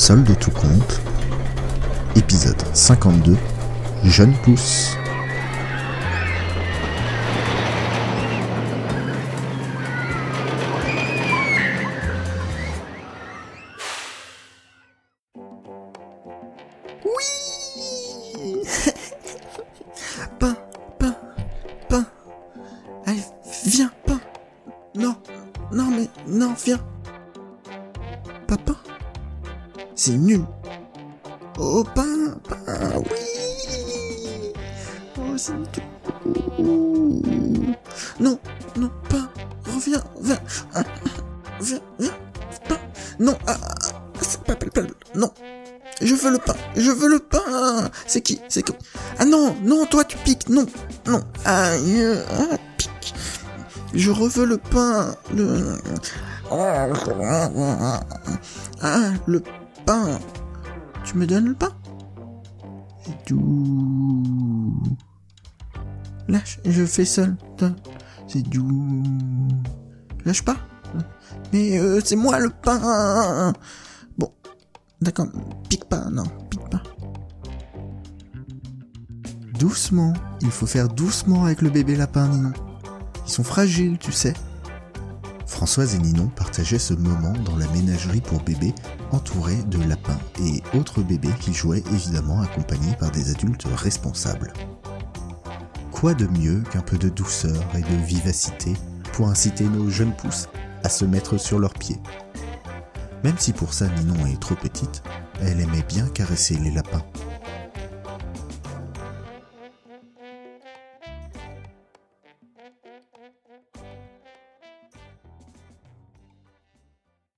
Solde tout compte, épisode 52, Jeune pousse. Oui Pain, pain, pain. Allez, viens, pain. Non, non, mais non, viens. Papa? C'est nul. Oh, pain, oui Oh, c'est tout. Non, non, pain, reviens, viens. Ah, Viens, viens, pain. Non, ah, ah, pas- non. Je veux le pain, je veux le pain. C'est qui? C'est qui? Ah non, non, toi tu piques, non, non. Ah, pique. Je reveux le pain, le. Ah, le pain. Tu me donnes le pain C'est doux. Lâche, je fais seul. C'est doux. Lâche pas. Mais euh, c'est moi le pain. Bon, D'accord, pique pas, non, pique pas. Doucement, il faut faire doucement avec le bébé lapin, Ninon. Ils sont fragiles, tu sais. Françoise et Ninon partageaient ce moment dans la ménagerie pour bébés, entourés de lapins et autres bébés qui jouaient évidemment accompagnés par des adultes responsables. Quoi de mieux qu'un peu de douceur et de vivacité pour inciter nos jeunes pousses à se mettre sur leurs pieds Même si pour ça Ninon est trop petite, elle aimait bien caresser les lapins.